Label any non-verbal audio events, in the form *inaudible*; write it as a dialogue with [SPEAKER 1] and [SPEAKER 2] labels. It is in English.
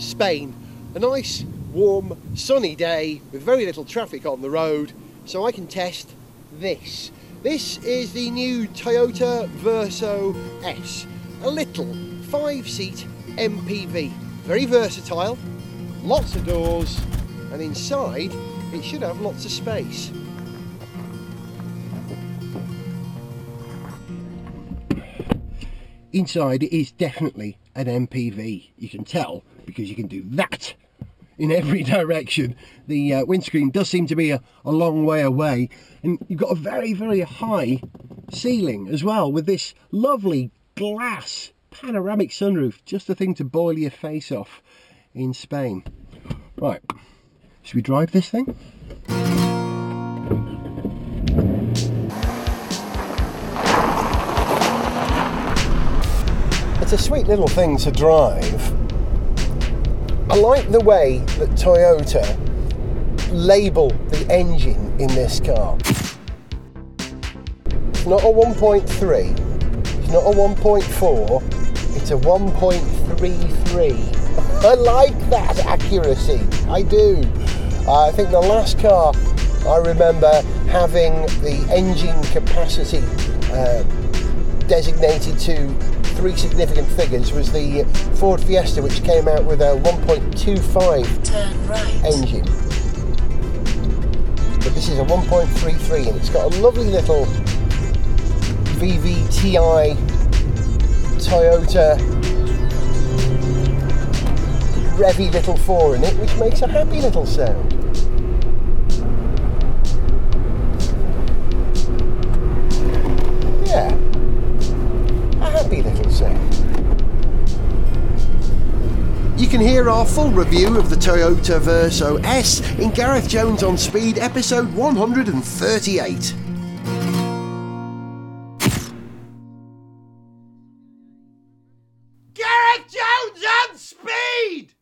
[SPEAKER 1] Spain. A nice, warm, sunny day with very little traffic on the road, so I can test this. This is the new Toyota Verso S, a little five seat MPV. Very versatile, lots of doors, and inside it should have lots of space. Inside it is definitely an MPV. You can tell because you can do that in every *laughs* direction. The uh, windscreen does seem to be a, a long way away and you've got a very very high ceiling as well with this lovely glass panoramic sunroof. Just the thing to boil your face off in Spain. Right, should we drive this thing? It's a sweet little thing to drive. I like the way that Toyota label the engine in this car. It's not a 1.3, it's not a 1.4, it's a 1.33. *laughs* I like that accuracy, I do. Uh, I think the last car I remember having the engine capacity uh, designated to three significant figures was the Ford Fiesta, which came out with a 1.25
[SPEAKER 2] right.
[SPEAKER 1] engine. But this is a 1.33 and it's got a lovely little VVTi Toyota revy little 4 in it, which makes a happy little sound. Can hear our full review of the Toyota Verso S in Gareth Jones on Speed, episode 138. Gareth Jones on Speed!